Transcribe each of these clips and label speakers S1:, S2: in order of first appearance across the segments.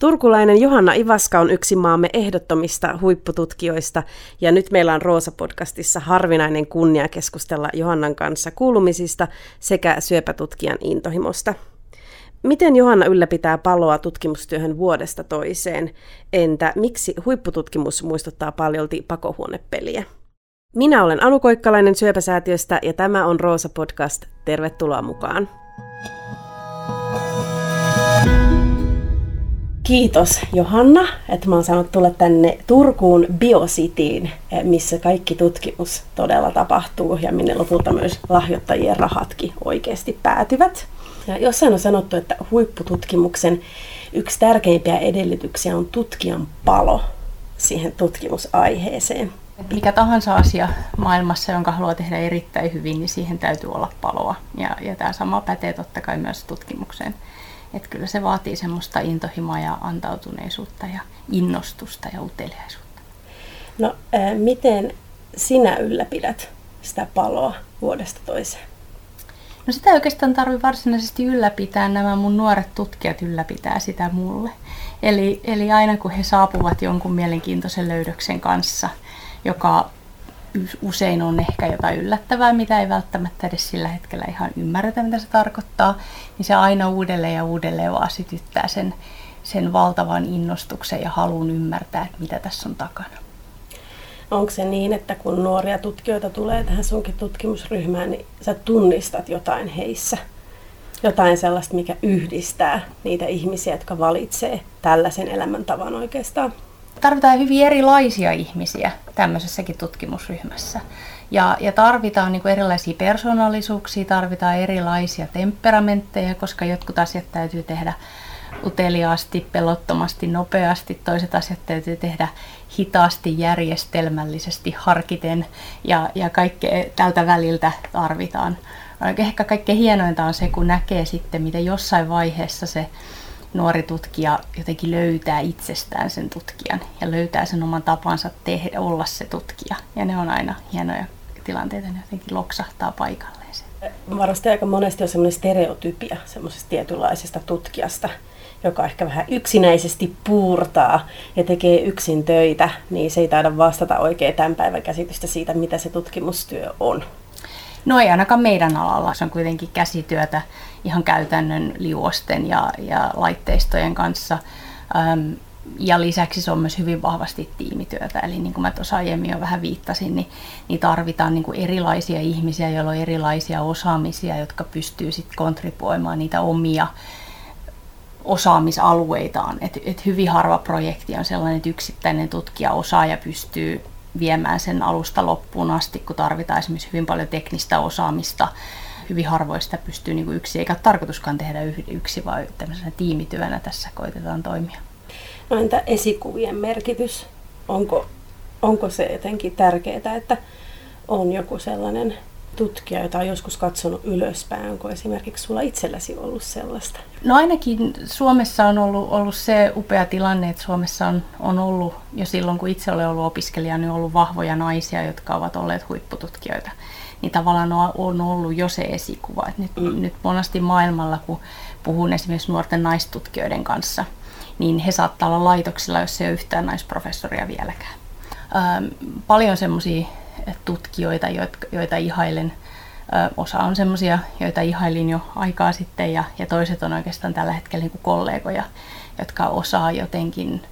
S1: Turkulainen Johanna Ivaska on yksi maamme ehdottomista huippututkijoista ja nyt meillä on Roosa-podcastissa harvinainen kunnia keskustella Johannan kanssa kuulumisista sekä syöpätutkijan intohimosta. Miten Johanna ylläpitää paloa tutkimustyöhön vuodesta toiseen? Entä miksi huippututkimus muistuttaa paljolti pakohuonepeliä? Minä olen Anu Koikkalainen Syöpäsäätiöstä ja tämä on Roosa Podcast. Tervetuloa mukaan. Kiitos Johanna, että mä oon saanut tulla tänne Turkuun Biosityin, missä kaikki tutkimus todella tapahtuu ja minne lopulta myös lahjoittajien rahatkin oikeasti päätyvät. Ja jossain on sanottu, että huippututkimuksen yksi tärkeimpiä edellytyksiä on tutkijan palo siihen tutkimusaiheeseen.
S2: Mikä tahansa asia maailmassa, jonka haluaa tehdä erittäin hyvin, niin siihen täytyy olla paloa. Ja, ja tämä sama pätee totta kai myös tutkimukseen. Että kyllä se vaatii semmoista intohimoa ja antautuneisuutta ja innostusta ja uteliaisuutta.
S1: No, ää, miten sinä ylläpidät sitä paloa vuodesta toiseen?
S2: No sitä oikeastaan tarvii varsinaisesti ylläpitää. Nämä mun nuoret tutkijat ylläpitää sitä mulle. Eli, eli aina kun he saapuvat jonkun mielenkiintoisen löydöksen kanssa, joka usein on ehkä jotain yllättävää, mitä ei välttämättä edes sillä hetkellä ihan ymmärretä, mitä se tarkoittaa, niin se aina uudelleen ja uudelleen vaan sytyttää sen, sen valtavan innostuksen ja halun ymmärtää, että mitä tässä on takana.
S1: Onko se niin, että kun nuoria tutkijoita tulee tähän sunkin tutkimusryhmään, niin sä tunnistat jotain heissä? Jotain sellaista, mikä yhdistää niitä ihmisiä, jotka valitsee tällaisen elämäntavan oikeastaan?
S2: Tarvitaan hyvin erilaisia ihmisiä tämmöisessäkin tutkimusryhmässä. Ja, ja tarvitaan niin kuin erilaisia persoonallisuuksia, tarvitaan erilaisia temperamentteja, koska jotkut asiat täytyy tehdä uteliaasti, pelottomasti, nopeasti. Toiset asiat täytyy tehdä hitaasti, järjestelmällisesti, harkiten ja, ja kaikkea tältä väliltä tarvitaan. Ehkä kaikkein hienointa on se, kun näkee sitten, miten jossain vaiheessa se nuori tutkija jotenkin löytää itsestään sen tutkijan ja löytää sen oman tapansa tehdä, olla se tutkija. Ja ne on aina hienoja tilanteita, ne jotenkin loksahtaa paikalleen.
S1: Varmasti aika monesti on semmoinen stereotypia semmoisesta tietynlaisesta tutkijasta, joka ehkä vähän yksinäisesti puurtaa ja tekee yksin töitä, niin se ei taida vastata oikein tämän päivän käsitystä siitä, mitä se tutkimustyö on.
S2: No ei ainakaan meidän alalla, se on kuitenkin käsityötä ihan käytännön liuosten ja, ja laitteistojen kanssa. Ähm, ja lisäksi se on myös hyvin vahvasti tiimityötä. Eli niin kuin mä tuossa aiemmin jo vähän viittasin, niin, niin tarvitaan niin kuin erilaisia ihmisiä, joilla on erilaisia osaamisia, jotka pystyy sitten kontribuoimaan niitä omia osaamisalueitaan. Et, et hyvin harva projekti on sellainen, että yksittäinen tutkija osaa ja pystyy viemään sen alusta loppuun asti, kun tarvitaan esimerkiksi hyvin paljon teknistä osaamista. Hyvin harvoin sitä pystyy niin yksi, eikä tarkoituskaan tehdä yksi, vaan tämmöisenä tiimityönä tässä koitetaan toimia.
S1: No entä esikuvien merkitys? Onko, onko se jotenkin tärkeää, että on joku sellainen tutkija, jota on joskus katsonut ylöspäin? Onko esimerkiksi sulla itselläsi ollut sellaista?
S2: No ainakin Suomessa on ollut, ollut se upea tilanne, että Suomessa on, on ollut jo silloin, kun itse olen ollut opiskelija, niin on ollut vahvoja naisia, jotka ovat olleet huippututkijoita. Niin tavallaan on, on ollut jo se esikuva. Et nyt, mm. nyt monesti maailmalla, kun puhun esimerkiksi nuorten naistutkijoiden kanssa, niin he saattaa olla laitoksilla, jos ei ole yhtään naisprofessoria vieläkään. Ähm, paljon semmoisia tutkijoita, joita, ihailen. Osa on semmoisia, joita ihailin jo aikaa sitten ja, ja toiset on oikeastaan tällä hetkellä niin kuin kollegoja, jotka osaa jotenkin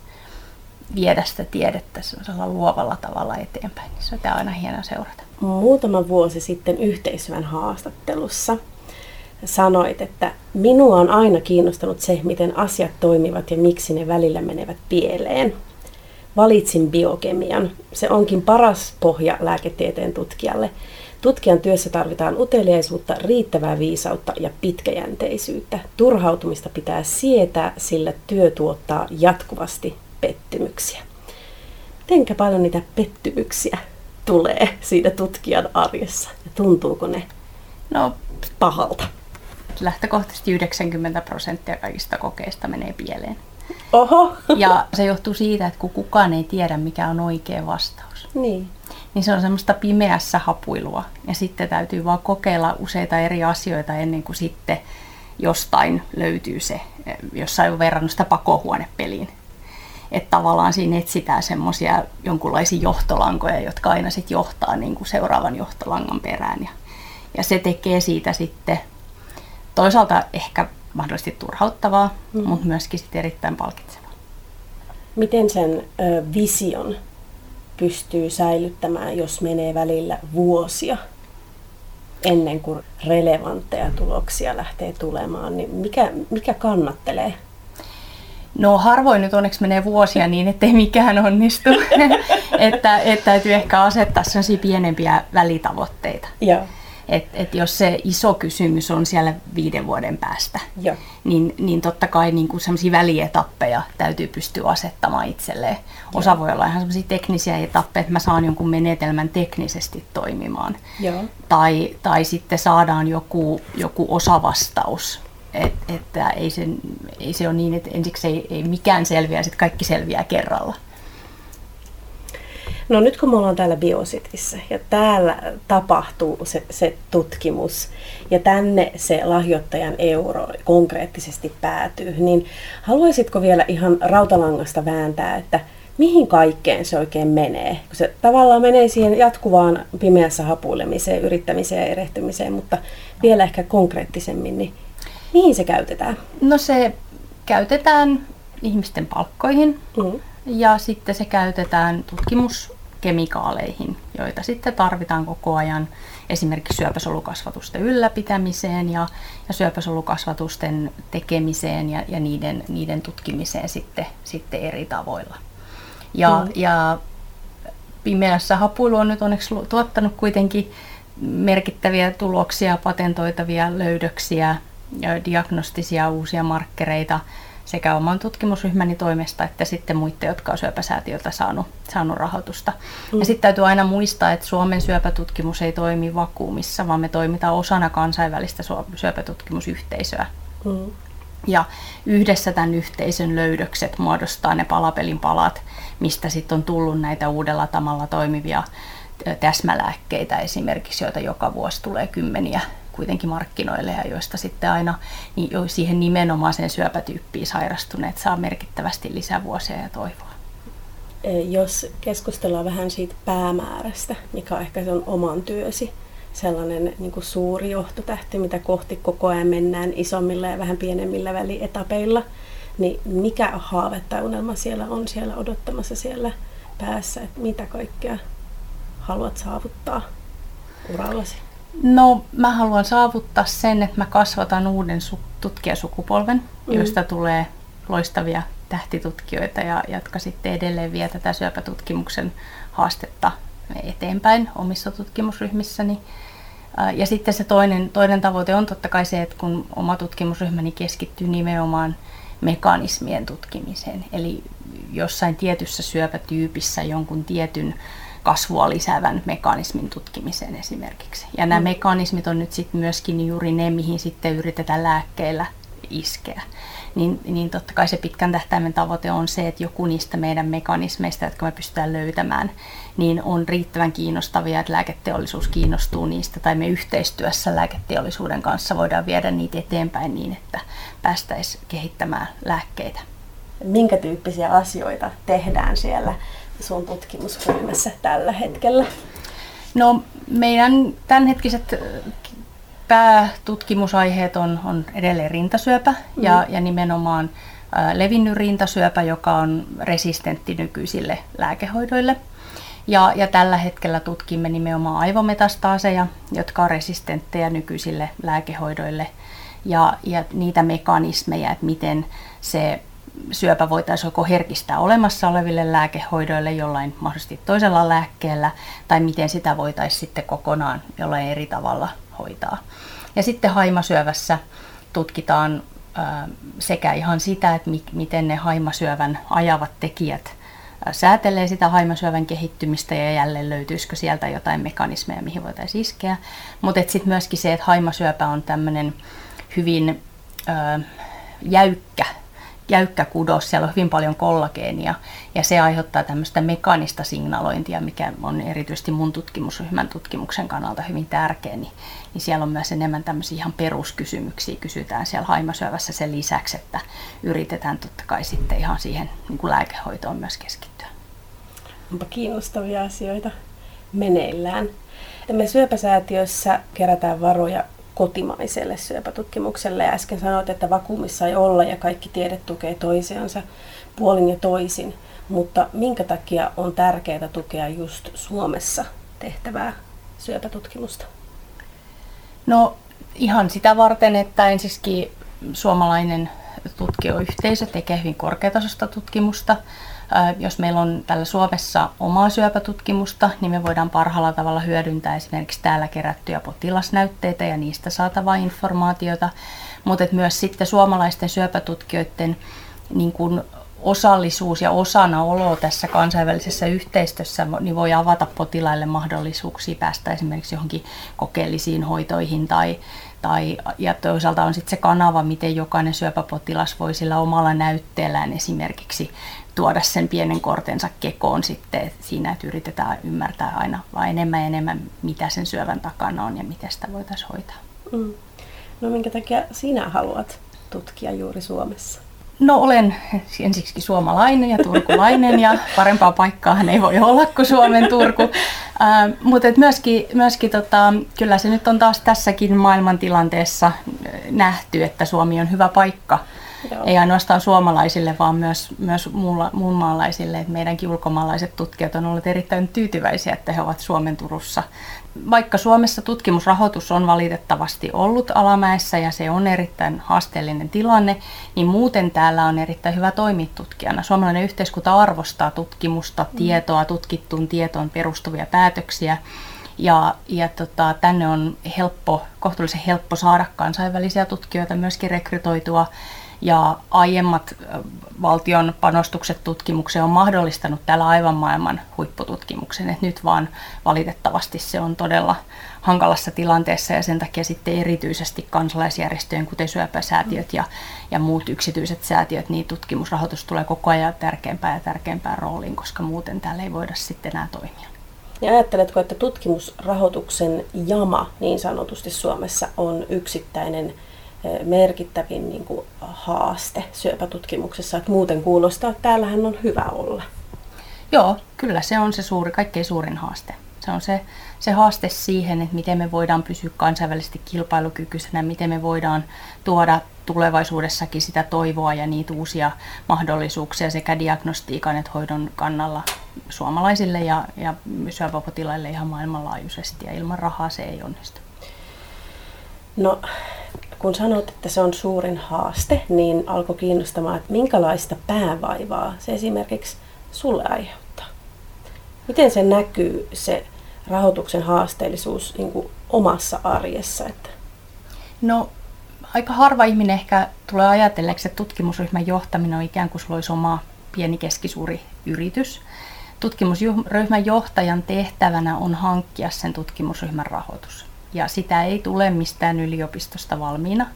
S2: viedä sitä tiedettä sellaisella luovalla tavalla eteenpäin. Se on aina hienoa seurata.
S1: Muutama vuosi sitten yhteisön haastattelussa sanoit, että minua on aina kiinnostanut se, miten asiat toimivat ja miksi ne välillä menevät pieleen valitsin biokemian. Se onkin paras pohja lääketieteen tutkijalle. Tutkijan työssä tarvitaan uteliaisuutta, riittävää viisautta ja pitkäjänteisyyttä. Turhautumista pitää sietää, sillä työ tuottaa jatkuvasti pettymyksiä. Mitenkä paljon niitä pettymyksiä tulee siinä tutkijan arjessa? Ja tuntuuko ne no, pahalta?
S2: Lähtökohtaisesti 90 prosenttia kaikista kokeista menee pieleen.
S1: Oho.
S2: Ja se johtuu siitä, että kun kukaan ei tiedä, mikä on oikea vastaus.
S1: Niin.
S2: Niin se on semmoista pimeässä hapuilua. Ja sitten täytyy vaan kokeilla useita eri asioita ennen kuin sitten jostain löytyy se, jossain on verrannut sitä pakohuonepeliin. Että tavallaan siinä etsitään semmoisia jonkunlaisia johtolankoja, jotka aina sitten johtaa niin kuin seuraavan johtolangan perään. Ja, ja se tekee siitä sitten toisaalta ehkä mahdollisesti turhauttavaa, mm. mutta myöskin sitten erittäin palkitsevaa.
S1: Miten sen ö, vision pystyy säilyttämään, jos menee välillä vuosia ennen kuin relevantteja tuloksia lähtee tulemaan, niin mikä, mikä kannattelee?
S2: No harvoin nyt onneksi menee vuosia niin, ettei mikään onnistu. että, että täytyy ehkä asettaa sellaisia pienempiä välitavoitteita.
S1: Joo.
S2: Et, et jos se iso kysymys on siellä viiden vuoden päästä, Joo. Niin, niin totta kai niin sellaisia välietappeja täytyy pystyä asettamaan itselleen. Osa Joo. voi olla ihan sellaisia teknisiä etappeja, että mä saan jonkun menetelmän teknisesti toimimaan.
S1: Joo.
S2: Tai, tai sitten saadaan joku, joku osavastaus. Et, että ei se, ei se ole niin, että ensiksi ei, ei mikään selviä, sitten kaikki selviää kerralla.
S1: No nyt kun me ollaan täällä Biositissä ja täällä tapahtuu se, se tutkimus ja tänne se lahjoittajan euro konkreettisesti päätyy, niin haluaisitko vielä ihan rautalangasta vääntää, että mihin kaikkeen se oikein menee? Kun se tavallaan menee siihen jatkuvaan pimeässä hapuilemiseen, yrittämiseen ja erehtymiseen, mutta vielä ehkä konkreettisemmin, niin mihin se käytetään?
S2: No se käytetään ihmisten palkkoihin mm. ja sitten se käytetään tutkimus kemikaaleihin, joita sitten tarvitaan koko ajan esimerkiksi syöpäsolukasvatusten ylläpitämiseen ja, ja syöpäsolukasvatusten tekemiseen ja, ja niiden, niiden tutkimiseen sitten, sitten eri tavoilla. Ja, mm. ja pimeässä hapuilu on nyt onneksi tuottanut kuitenkin merkittäviä tuloksia, patentoitavia löydöksiä, ja diagnostisia uusia markkereita sekä oman tutkimusryhmäni toimesta että sitten muiden, jotka on syöpäsäätiöltä saanut, saanut rahoitusta. Mm. Ja sitten täytyy aina muistaa, että Suomen syöpätutkimus ei toimi vakuumissa, vaan me toimitaan osana kansainvälistä syöpätutkimusyhteisöä. Mm. Ja yhdessä tämän yhteisön löydökset muodostaa ne palapelin palat, mistä sitten on tullut näitä uudella tavalla toimivia täsmälääkkeitä esimerkiksi, joita joka vuosi tulee kymmeniä kuitenkin markkinoille ja joista sitten aina niin jo siihen nimenomaiseen syöpätyyppiin sairastuneet saa merkittävästi lisävuosia ja toivoa.
S1: E, jos keskustellaan vähän siitä päämäärästä, mikä on ehkä se on oman työsi, sellainen niin kuin suuri johtotähti, mitä kohti koko ajan mennään isommilla ja vähän pienemmillä välietapeilla, niin mikä haave tai unelma siellä on siellä odottamassa siellä päässä, että mitä kaikkea haluat saavuttaa urallasi?
S2: No mä haluan saavuttaa sen, että mä kasvatan uuden su- tutkijasukupolven, mm. josta tulee loistavia tähtitutkijoita ja jotka sitten edelleen vie tätä syöpätutkimuksen haastetta eteenpäin omissa tutkimusryhmissäni. Ja sitten se toinen, toinen tavoite on totta kai se, että kun oma tutkimusryhmäni keskittyy nimenomaan mekanismien tutkimiseen, eli jossain tietyssä syöpätyypissä jonkun tietyn kasvua lisäävän mekanismin tutkimiseen esimerkiksi. Ja nämä mm. mekanismit on nyt sitten myöskin juuri ne, mihin sitten yritetään lääkkeillä iskeä. Niin, niin totta kai se pitkän tähtäimen tavoite on se, että joku niistä meidän mekanismeista, jotka me pystytään löytämään, niin on riittävän kiinnostavia, että lääketeollisuus kiinnostuu niistä, tai me yhteistyössä lääketeollisuuden kanssa voidaan viedä niitä eteenpäin niin, että päästäisiin kehittämään lääkkeitä.
S1: Minkä tyyppisiä asioita tehdään siellä sun tutkimusryhmässä tällä hetkellä?
S2: No meidän tämänhetkiset päätutkimusaiheet on, on edelleen rintasyöpä mm. ja, ja nimenomaan ä, levinnyt rintasyöpä, joka on resistentti nykyisille lääkehoidoille. Ja, ja tällä hetkellä tutkimme nimenomaan aivometastaaseja, jotka on resistenttejä nykyisille lääkehoidoille ja, ja niitä mekanismeja, että miten se syöpä voitaisiin joko herkistää olemassa oleville lääkehoidoille jollain mahdollisesti toisella lääkkeellä, tai miten sitä voitaisiin sitten kokonaan jollain eri tavalla hoitaa. Ja sitten haimasyövässä tutkitaan sekä ihan sitä, että miten ne haimasyövän ajavat tekijät säätelee sitä haimasyövän kehittymistä ja jälleen löytyisikö sieltä jotain mekanismeja, mihin voitaisiin iskeä. Mutta sitten myöskin se, että haimasyöpä on tämmöinen hyvin jäykkä jäykkä kudos, siellä on hyvin paljon kollageenia ja se aiheuttaa tämmöistä mekaanista signalointia, mikä on erityisesti mun tutkimusryhmän tutkimuksen kannalta hyvin tärkeä, niin, niin siellä on myös enemmän tämmöisiä ihan peruskysymyksiä kysytään siellä haimasyövässä sen lisäksi, että yritetään totta kai sitten ihan siihen niin kuin lääkehoitoon myös keskittyä.
S1: Onpa kiinnostavia asioita meneillään. Me syöpäsäätiössä kerätään varoja kotimaiselle syöpätutkimukselle. Ja äsken sanoit, että vakuumissa ei olla ja kaikki tiede tukee toisiansa puolin ja toisin. Mutta minkä takia on tärkeää tukea just Suomessa tehtävää syöpätutkimusta?
S2: No ihan sitä varten, että ensisikin suomalainen tutkijoyhteisö tekee hyvin korkeatasosta tutkimusta. Jos meillä on täällä Suomessa omaa syöpätutkimusta, niin me voidaan parhaalla tavalla hyödyntää esimerkiksi täällä kerättyjä potilasnäytteitä ja niistä saatavaa informaatiota, mutta myös sitten suomalaisten syöpätutkijoiden niin kuin osallisuus ja osana olo tässä kansainvälisessä yhteistyössä niin voi avata potilaille mahdollisuuksia päästä esimerkiksi johonkin kokeellisiin hoitoihin tai, tai ja toisaalta on sitten se kanava, miten jokainen syöpäpotilas voi sillä omalla näytteellään esimerkiksi tuoda sen pienen kortensa kekoon sitten siinä, että yritetään ymmärtää aina vain enemmän ja enemmän, mitä sen syövän takana on ja miten sitä voitaisiin hoitaa. Mm.
S1: No minkä takia sinä haluat tutkia juuri Suomessa?
S2: No olen ensiksi suomalainen ja turkulainen ja parempaa paikkaa ei voi olla kuin Suomen Turku. Äh, mutta myöskin, myöskin tota, kyllä se nyt on taas tässäkin maailmantilanteessa nähty, että Suomi on hyvä paikka Joo. Ei ainoastaan suomalaisille, vaan myös, myös muulla, muun maalaisille. Että meidänkin ulkomaalaiset tutkijat on olleet erittäin tyytyväisiä, että he ovat Suomen Turussa. Vaikka Suomessa tutkimusrahoitus on valitettavasti ollut alamäessä ja se on erittäin haasteellinen tilanne, niin muuten täällä on erittäin hyvä toimia tutkijana. Suomalainen yhteiskunta arvostaa tutkimusta, mm. tietoa, tutkittuun tietoon perustuvia päätöksiä. Ja, ja tota, tänne on helppo, kohtuullisen helppo saada kansainvälisiä tutkijoita myöskin rekrytoitua. Ja aiemmat valtion panostukset tutkimukseen on mahdollistanut täällä aivan maailman huippututkimuksen. Et nyt vaan valitettavasti se on todella hankalassa tilanteessa ja sen takia sitten erityisesti kansalaisjärjestöjen, kuten syöpäsäätiöt ja, ja muut yksityiset säätiöt, niin tutkimusrahoitus tulee koko ajan tärkeämpään ja tärkeämpään rooliin, koska muuten täällä ei voida sitten enää toimia.
S1: Ja ajatteletko, että tutkimusrahoituksen jama niin sanotusti Suomessa on yksittäinen merkittävin niin kuin, haaste syöpätutkimuksessa, että muuten kuulostaa, että täällähän on hyvä olla.
S2: Joo, kyllä se on se suuri, kaikkein suurin haaste. Se on se, se haaste siihen, että miten me voidaan pysyä kansainvälisesti kilpailukykyisenä, miten me voidaan tuoda tulevaisuudessakin sitä toivoa ja niitä uusia mahdollisuuksia sekä diagnostiikan että hoidon kannalla suomalaisille ja, ja syöpäpotilaille ihan maailmanlaajuisesti ja ilman rahaa se ei onnistu.
S1: No kun sanoit, että se on suurin haaste, niin alkoi kiinnostamaan, että minkälaista päävaivaa se esimerkiksi sulle aiheuttaa. Miten se näkyy, se rahoituksen haasteellisuus niin omassa arjessa? Että...
S2: No aika harva ihminen ehkä tulee ajatelleeksi, että tutkimusryhmän johtaminen on ikään kuin olisi oma pieni keskisuuri yritys. Tutkimusryhmän johtajan tehtävänä on hankkia sen tutkimusryhmän rahoitus ja sitä ei tule mistään yliopistosta valmiina,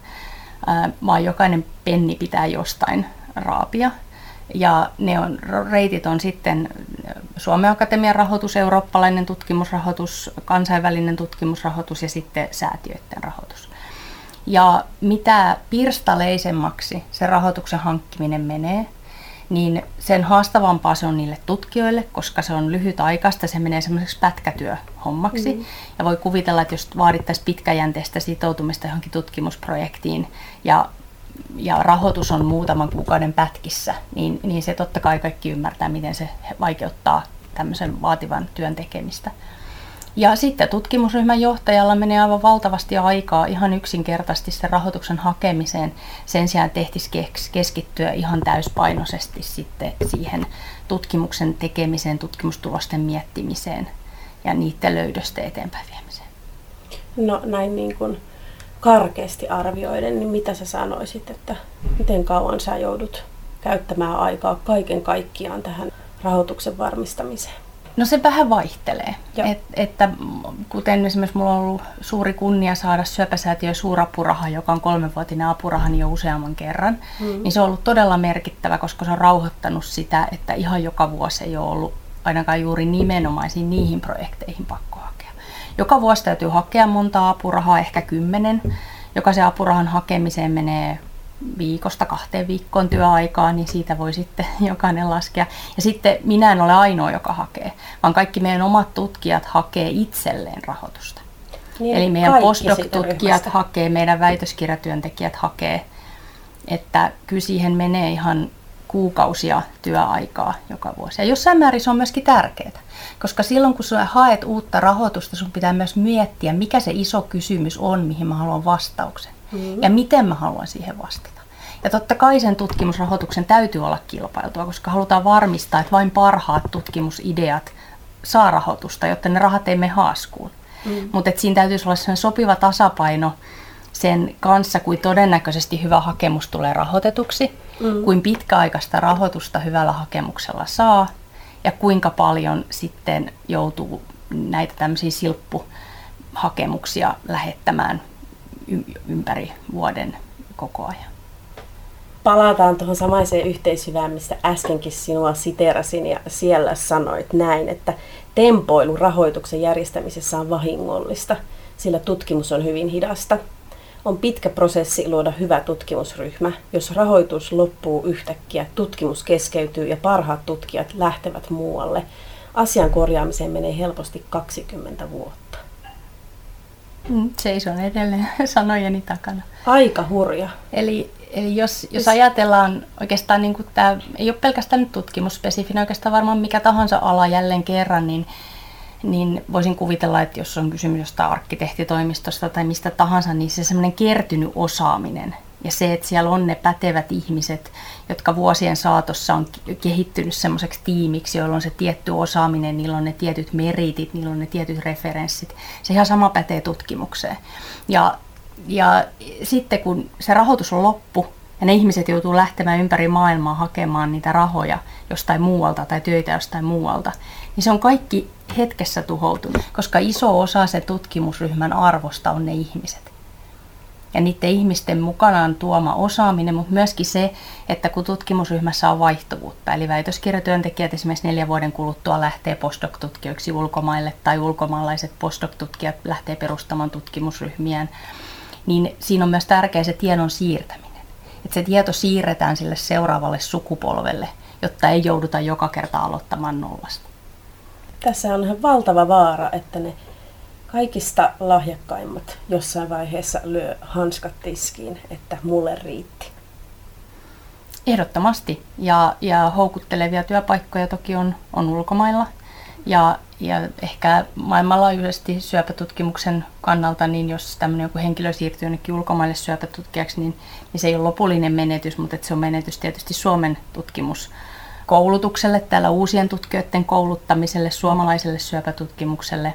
S2: vaan jokainen penni pitää jostain raapia. Ja ne on, reitit on sitten Suomen Akatemian rahoitus, eurooppalainen tutkimusrahoitus, kansainvälinen tutkimusrahoitus ja sitten säätiöiden rahoitus. Ja mitä pirstaleisemmaksi se rahoituksen hankkiminen menee, niin sen haastavampaa se on niille tutkijoille, koska se on lyhytaikaista, se menee semmoiseksi pätkätyöhommaksi. Mm. Ja voi kuvitella, että jos vaadittaisiin pitkäjänteistä sitoutumista johonkin tutkimusprojektiin ja, ja rahoitus on muutaman kuukauden pätkissä, niin, niin se totta kai kaikki ymmärtää, miten se vaikeuttaa tämmöisen vaativan työn tekemistä. Ja sitten tutkimusryhmän johtajalla menee aivan valtavasti aikaa ihan yksinkertaisesti sen rahoituksen hakemiseen. Sen sijaan tehtisi keskittyä ihan täyspainoisesti sitten siihen tutkimuksen tekemiseen, tutkimustulosten miettimiseen ja niiden löydöstä eteenpäin viemiseen.
S1: No näin niin kuin karkeasti arvioiden, niin mitä sä sanoisit, että miten kauan sä joudut käyttämään aikaa kaiken kaikkiaan tähän rahoituksen varmistamiseen?
S2: No se vähän vaihtelee. Et, että kuten esimerkiksi mulla on ollut suuri kunnia saada syöpäsäätiö suurapuraha, joka on kolmenvuotinen apurahani jo useamman kerran, mm. niin se on ollut todella merkittävä, koska se on rauhoittanut sitä, että ihan joka vuosi ei ole ollut ainakaan juuri nimenomaisiin niihin projekteihin pakko hakea. Joka vuosi täytyy hakea monta apurahaa, ehkä kymmenen. Jokaisen apurahan hakemiseen menee viikosta kahteen viikkoon työaikaa, niin siitä voi sitten jokainen laskea. Ja sitten minä en ole ainoa, joka hakee, vaan kaikki meidän omat tutkijat hakee itselleen rahoitusta. Niin, Eli meidän postdoc-tutkijat hakee, meidän väitöskirjatyöntekijät hakee, että kyllä siihen menee ihan kuukausia työaikaa joka vuosi. Ja jossain määrin se on myöskin tärkeää, koska silloin kun sinä haet uutta rahoitusta, sun pitää myös miettiä, mikä se iso kysymys on, mihin mä haluan vastauksen mm. ja miten mä haluan siihen vastata. Ja totta kai sen tutkimusrahoituksen täytyy olla kilpailtua, koska halutaan varmistaa, että vain parhaat tutkimusideat saa rahoitusta, jotta ne rahat ei mene haaskuun. Mm. Mutta siinä täytyisi olla sellainen sopiva tasapaino sen kanssa, kuin todennäköisesti hyvä hakemus tulee rahoitetuksi, mm. kuin pitkäaikaista rahoitusta hyvällä hakemuksella saa ja kuinka paljon sitten joutuu näitä tämmöisiä silppuhakemuksia lähettämään ympäri vuoden koko ajan.
S1: Palataan tuohon samaiseen yhteishyvään, mistä äskenkin sinua siterasin ja siellä sanoit näin, että tempoilu rahoituksen järjestämisessä on vahingollista, sillä tutkimus on hyvin hidasta. On pitkä prosessi luoda hyvä tutkimusryhmä. Jos rahoitus loppuu yhtäkkiä, tutkimus keskeytyy ja parhaat tutkijat lähtevät muualle. Asian korjaamiseen menee helposti 20 vuotta.
S2: Mm, seison edelleen sanojeni takana.
S1: Aika hurja.
S2: Eli, eli jos, jos ajatellaan oikeastaan, niin kuin tämä ei ole pelkästään nyt tutkimusspesifinen, oikeastaan varmaan mikä tahansa ala jälleen kerran, niin niin voisin kuvitella, että jos on kysymys jostain arkkitehtitoimistosta tai mistä tahansa, niin se semmoinen kertynyt osaaminen ja se, että siellä on ne pätevät ihmiset, jotka vuosien saatossa on kehittynyt semmoiseksi tiimiksi, joilla on se tietty osaaminen, niillä on ne tietyt meritit, niillä on ne tietyt referenssit. Se ihan sama pätee tutkimukseen. Ja, ja sitten kun se rahoitus on loppu, ja ne ihmiset joutuu lähtemään ympäri maailmaa hakemaan niitä rahoja jostain muualta tai töitä jostain muualta, niin se on kaikki hetkessä tuhoutunut, koska iso osa se tutkimusryhmän arvosta on ne ihmiset. Ja niiden ihmisten mukanaan tuoma osaaminen, mutta myöskin se, että kun tutkimusryhmässä on vaihtuvuutta, eli väitöskirjatyöntekijät esimerkiksi neljän vuoden kuluttua lähtee postdoc-tutkijoiksi ulkomaille tai ulkomaalaiset postdoc-tutkijat lähtee perustamaan tutkimusryhmiään, niin siinä on myös tärkeä se tiedon siirtäminen. Että se tieto siirretään sille seuraavalle sukupolvelle, jotta ei jouduta joka kerta aloittamaan nollasta
S1: tässä on ihan valtava vaara, että ne kaikista lahjakkaimmat jossain vaiheessa lyö hanskat tiskiin, että mulle riitti.
S2: Ehdottomasti. Ja, ja houkuttelevia työpaikkoja toki on, on ulkomailla. Ja, ja ehkä maailmanlaajuisesti syöpätutkimuksen kannalta, niin jos tämmöinen joku henkilö siirtyy jonnekin ulkomaille syöpätutkijaksi, niin, niin se ei ole lopullinen menetys, mutta se on menetys tietysti Suomen tutkimus koulutukselle, täällä uusien tutkijoiden kouluttamiselle, suomalaiselle syöpätutkimukselle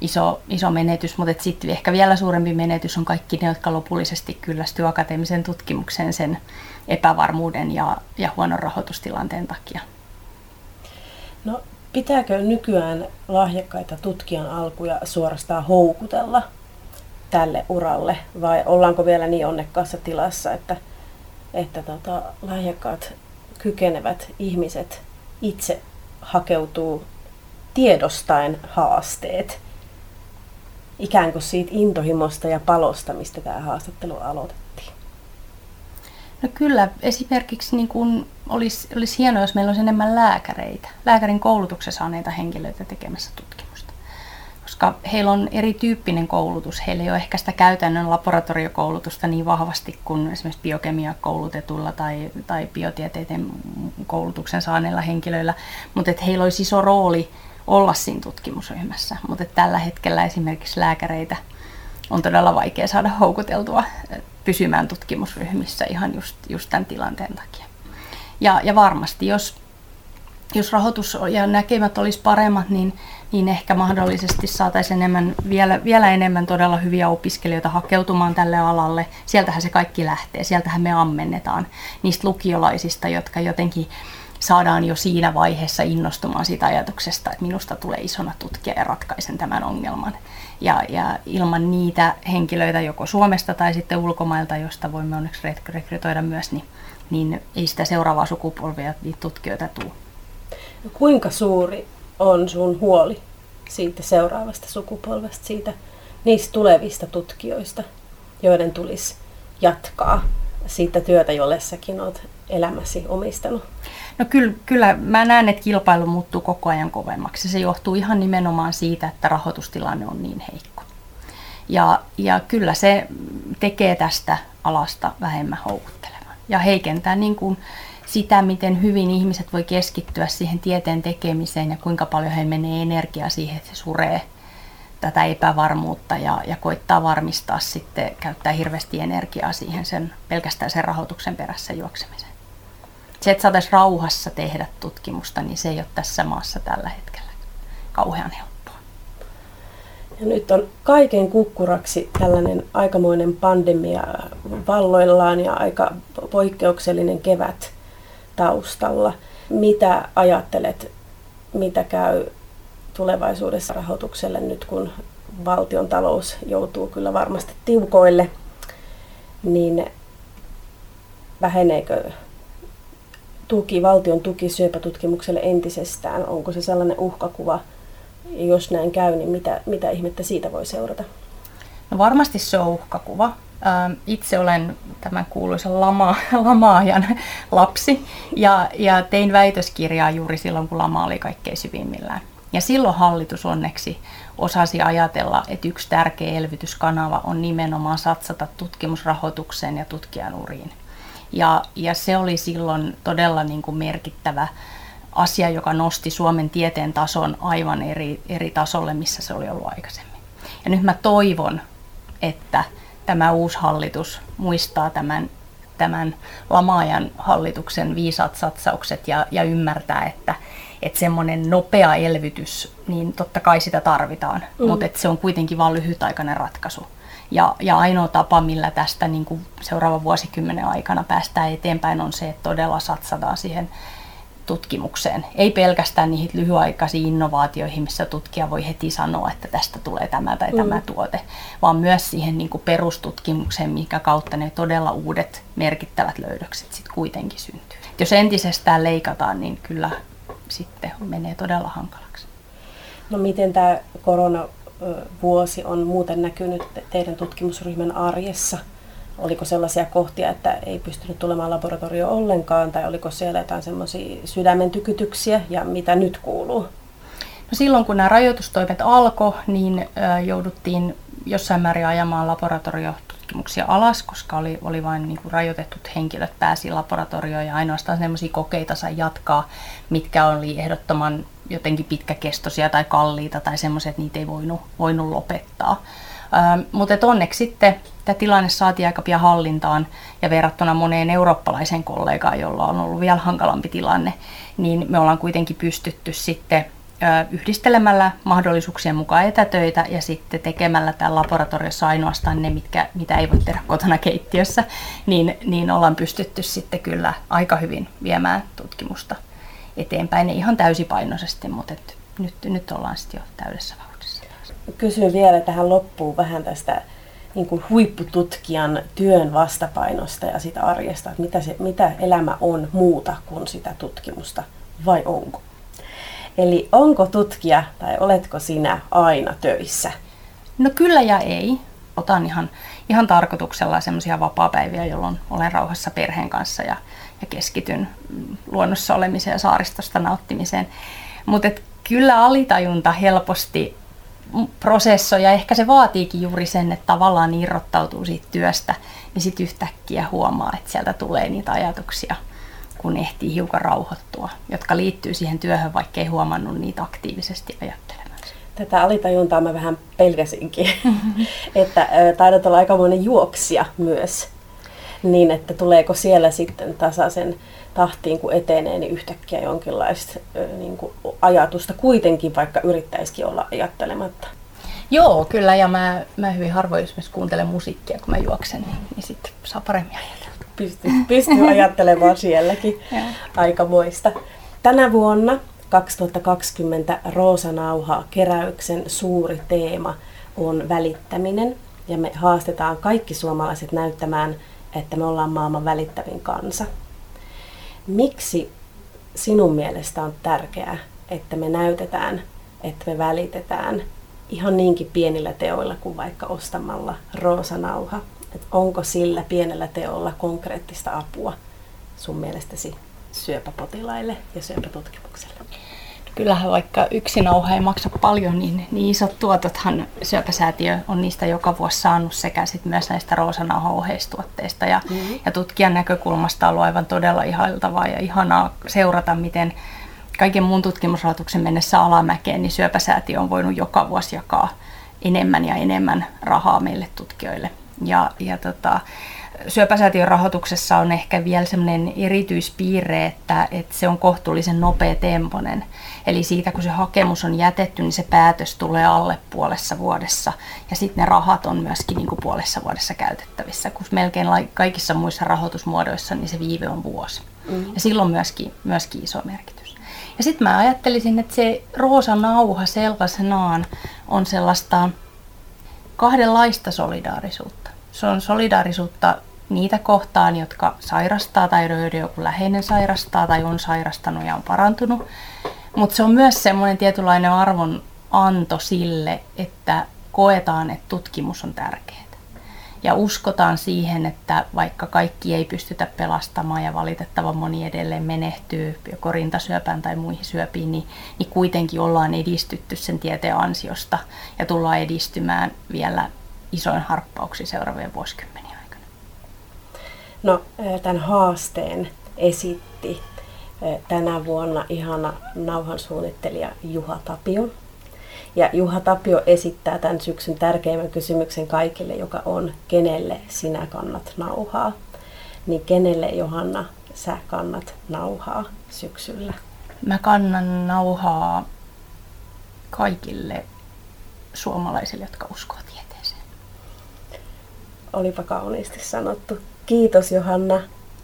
S2: iso, iso menetys, mutta sitten ehkä vielä suurempi menetys on kaikki ne, jotka lopullisesti kyllästyy akateemisen tutkimukseen sen epävarmuuden ja, ja huonon rahoitustilanteen takia.
S1: No, pitääkö nykyään lahjakkaita tutkijan alkuja suorastaan houkutella tälle uralle vai ollaanko vielä niin onnekkaassa tilassa, että, että tota, lahjakkaat kykenevät ihmiset itse hakeutuu tiedostaen haasteet ikään kuin siitä intohimosta ja palosta, mistä tämä haastattelu aloitettiin?
S2: No kyllä, esimerkiksi niin kun olisi, olisi hienoa, jos meillä olisi enemmän lääkäreitä, lääkärin koulutuksessa saaneita henkilöitä tekemässä tutkimusta koska heillä on erityyppinen koulutus. Heillä ei ole ehkä sitä käytännön laboratoriokoulutusta niin vahvasti kuin esimerkiksi biokemia-koulutetulla tai, tai biotieteiden koulutuksen saaneilla henkilöillä, mutta että heillä olisi iso rooli olla siinä tutkimusryhmässä. Mutta tällä hetkellä esimerkiksi lääkäreitä on todella vaikea saada houkuteltua pysymään tutkimusryhmissä ihan just, just tämän tilanteen takia. Ja, ja varmasti, jos, jos rahoitus ja näkemät olisi paremmat, niin niin ehkä mahdollisesti saataisiin enemmän, vielä, vielä enemmän todella hyviä opiskelijoita hakeutumaan tälle alalle. Sieltähän se kaikki lähtee, sieltähän me ammennetaan niistä lukiolaisista, jotka jotenkin saadaan jo siinä vaiheessa innostumaan siitä ajatuksesta, että minusta tulee isona tutkija ja ratkaisen tämän ongelman. Ja, ja ilman niitä henkilöitä joko Suomesta tai sitten ulkomailta, josta voimme onneksi rekrytoida myös, niin, niin ei sitä seuraavaa sukupolvia niitä tutkijoita tule.
S1: No kuinka suuri on sun huoli siitä seuraavasta sukupolvesta, siitä niistä tulevista tutkijoista, joiden tulisi jatkaa siitä työtä, jolle säkin olet elämäsi omistanut?
S2: No kyllä, kyllä mä näen, että kilpailu muuttuu koko ajan kovemmaksi. Se johtuu ihan nimenomaan siitä, että rahoitustilanne on niin heikko. Ja, ja kyllä se tekee tästä alasta vähemmän houkuttelevan ja heikentää niin kuin sitä, miten hyvin ihmiset voi keskittyä siihen tieteen tekemiseen ja kuinka paljon he menee energiaa siihen, että se suree tätä epävarmuutta ja, ja koittaa varmistaa sitten, käyttää hirveästi energiaa siihen sen, pelkästään sen rahoituksen perässä juoksemiseen. Se, että saataisiin rauhassa tehdä tutkimusta, niin se ei ole tässä maassa tällä hetkellä kauhean helppoa.
S1: Ja nyt on kaiken kukkuraksi tällainen aikamoinen pandemia valloillaan ja aika poikkeuksellinen kevät taustalla. Mitä ajattelet, mitä käy tulevaisuudessa rahoitukselle nyt, kun valtion talous joutuu kyllä varmasti tiukoille, niin väheneekö tuki, valtion tuki syöpätutkimukselle entisestään? Onko se sellainen uhkakuva? Jos näin käy, niin mitä, mitä ihmettä siitä voi seurata?
S2: No varmasti se on uhkakuva. Itse olen tämän kuuluisen lama, lamaajan lapsi ja, ja tein väitöskirjaa juuri silloin, kun lama oli kaikkein syvimmillään. Ja silloin hallitus onneksi osasi ajatella, että yksi tärkeä elvytyskanava on nimenomaan satsata tutkimusrahoitukseen ja tutkijan uriin. Ja, ja se oli silloin todella niin kuin merkittävä asia, joka nosti Suomen tieteen tason aivan eri, eri tasolle, missä se oli ollut aikaisemmin. Ja nyt mä toivon, että tämä uusi hallitus muistaa tämän, tämän lamaajan hallituksen viisaat satsaukset ja, ja ymmärtää, että, että semmoinen nopea elvytys, niin totta kai sitä tarvitaan, mm. mutta että se on kuitenkin vain lyhytaikainen ratkaisu. Ja, ja ainoa tapa, millä tästä niin kuin seuraavan vuosikymmenen aikana päästään eteenpäin, on se, että todella satsataan siihen tutkimukseen. Ei pelkästään niihin lyhyaikaisiin innovaatioihin, missä tutkija voi heti sanoa, että tästä tulee tämä tai mm. tämä tuote, vaan myös siihen niin kuin perustutkimukseen, mikä kautta ne todella uudet merkittävät löydökset sitten kuitenkin syntyy. Et jos entisestään leikataan, niin kyllä sitten menee todella hankalaksi.
S1: No miten tämä koronavuosi on muuten näkynyt teidän tutkimusryhmän arjessa? Oliko sellaisia kohtia, että ei pystynyt tulemaan laboratorio ollenkaan, tai oliko siellä jotain semmoisia sydämen tykytyksiä, ja mitä nyt kuuluu?
S2: No silloin kun nämä rajoitustoimet alkoi, niin jouduttiin jossain määrin ajamaan laboratoriotutkimuksia alas, koska oli, oli vain niin kuin rajoitetut henkilöt pääsi laboratorioon ja ainoastaan sellaisia kokeita sai jatkaa, mitkä oli ehdottoman jotenkin pitkäkestoisia tai kalliita tai semmoisia, että niitä ei voinut, voinut lopettaa. Ähm, mutta onneksi sitten tämä tilanne saatiin aika pian hallintaan ja verrattuna moneen eurooppalaiseen kollegaan, jolla on ollut vielä hankalampi tilanne, niin me ollaan kuitenkin pystytty sitten yhdistelemällä mahdollisuuksien mukaan etätöitä ja sitten tekemällä täällä laboratoriossa ainoastaan ne, mitkä, mitä ei voi tehdä kotona keittiössä, niin, niin ollaan pystytty sitten kyllä aika hyvin viemään tutkimusta eteenpäin. Ei ihan täysipainoisesti, mutta et nyt, nyt ollaan sitten jo täydessä vauhdissa.
S1: Kysyn vielä tähän loppuun vähän tästä niin kuin huippututkijan työn vastapainosta ja sitä arjesta, että mitä, se, mitä elämä on muuta kuin sitä tutkimusta, vai onko? Eli onko tutkija tai oletko sinä aina töissä?
S2: No kyllä ja ei. Otan ihan, ihan tarkoituksella semmoisia vapaa-päiviä, jolloin olen rauhassa perheen kanssa ja, ja keskityn luonnossa olemiseen ja saaristosta nauttimiseen. Mutta kyllä alitajunta helposti prosessoi ja ehkä se vaatiikin juuri sen, että tavallaan irrottautuu siitä työstä, niin sitten yhtäkkiä huomaa, että sieltä tulee niitä ajatuksia – kun ehtii hiukan rauhoittua, jotka liittyy siihen työhön, vaikka ei huomannut niitä aktiivisesti ajattelemaan.
S1: Tätä alitajuntaa mä vähän pelkäsinkin, että taidat olla aikamoinen juoksija myös, niin että tuleeko siellä sitten tasaisen tahtiin, kun etenee, niin yhtäkkiä jonkinlaista niin kuin ajatusta kuitenkin, vaikka yrittäisikin olla ajattelematta.
S2: Joo, kyllä, ja mä, mä hyvin harvoin esimerkiksi kuuntelen musiikkia, kun mä juoksen, niin, niin sitten saa paremmin ajatella
S1: pystyy, pystyy ajattelemaan sielläkin aika moista. Tänä vuonna 2020 Roosa Nauha keräyksen suuri teema on välittäminen ja me haastetaan kaikki suomalaiset näyttämään, että me ollaan maailman välittävin kansa. Miksi sinun mielestä on tärkeää, että me näytetään, että me välitetään ihan niinkin pienillä teoilla kuin vaikka ostamalla roosanauha? Et onko sillä pienellä teolla konkreettista apua sun mielestäsi syöpäpotilaille ja syöpätutkimukselle?
S2: Kyllähän vaikka yksi nauha ei maksa paljon, niin, niin isot tuotothan syöpäsäätiö on niistä joka vuosi saanut sekä sit myös näistä roosanauha-oheistuotteista. Ja, mm-hmm. ja tutkijan näkökulmasta on ollut aivan todella ihailtavaa ja ihanaa seurata, miten kaiken muun tutkimusrahoituksen mennessä alamäkeen, niin syöpäsäätiö on voinut joka vuosi jakaa enemmän ja enemmän rahaa meille tutkijoille. Ja, ja tota, syöpäsäätiön rahoituksessa on ehkä vielä sellainen erityispiirre, että, että se on kohtuullisen nopea temponen. Eli siitä kun se hakemus on jätetty, niin se päätös tulee alle puolessa vuodessa. Ja sitten ne rahat on myöskin niin kuin puolessa vuodessa käytettävissä, kun melkein kaikissa muissa rahoitusmuodoissa niin se viive on vuosi. Mm. Ja silloin myöskin, myöskin iso merkitys. Ja sitten mä ajattelisin, että se roosa nauha sellaisenaan on sellaista kahdenlaista solidaarisuutta. Se on solidaarisuutta niitä kohtaan, jotka sairastaa tai joiden joku läheinen sairastaa tai on sairastanut ja on parantunut. Mutta se on myös semmoinen tietynlainen arvon anto sille, että koetaan, että tutkimus on tärkeää. Ja uskotaan siihen, että vaikka kaikki ei pystytä pelastamaan ja valitettavan moni edelleen menehtyy joko rintasyöpään tai muihin syöpiin, niin, niin kuitenkin ollaan edistytty sen tieteen ansiosta ja tullaan edistymään vielä isoin harppauksia seuraavien vuosikymmenien aikana.
S1: No, tämän haasteen esitti tänä vuonna ihana nauhan suunnittelija Juha Tapio. Ja Juha Tapio esittää tämän syksyn tärkeimmän kysymyksen kaikille, joka on, kenelle sinä kannat nauhaa? Niin kenelle Johanna sä kannat nauhaa syksyllä?
S2: Mä kannan nauhaa kaikille suomalaisille, jotka uskovat.
S1: Olipa kauniisti sanottu. Kiitos Johanna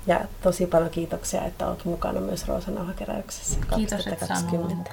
S1: ja tosi paljon kiitoksia, että olet mukana myös Roosanauhakeräyksessä
S2: Kiitos, että mukana.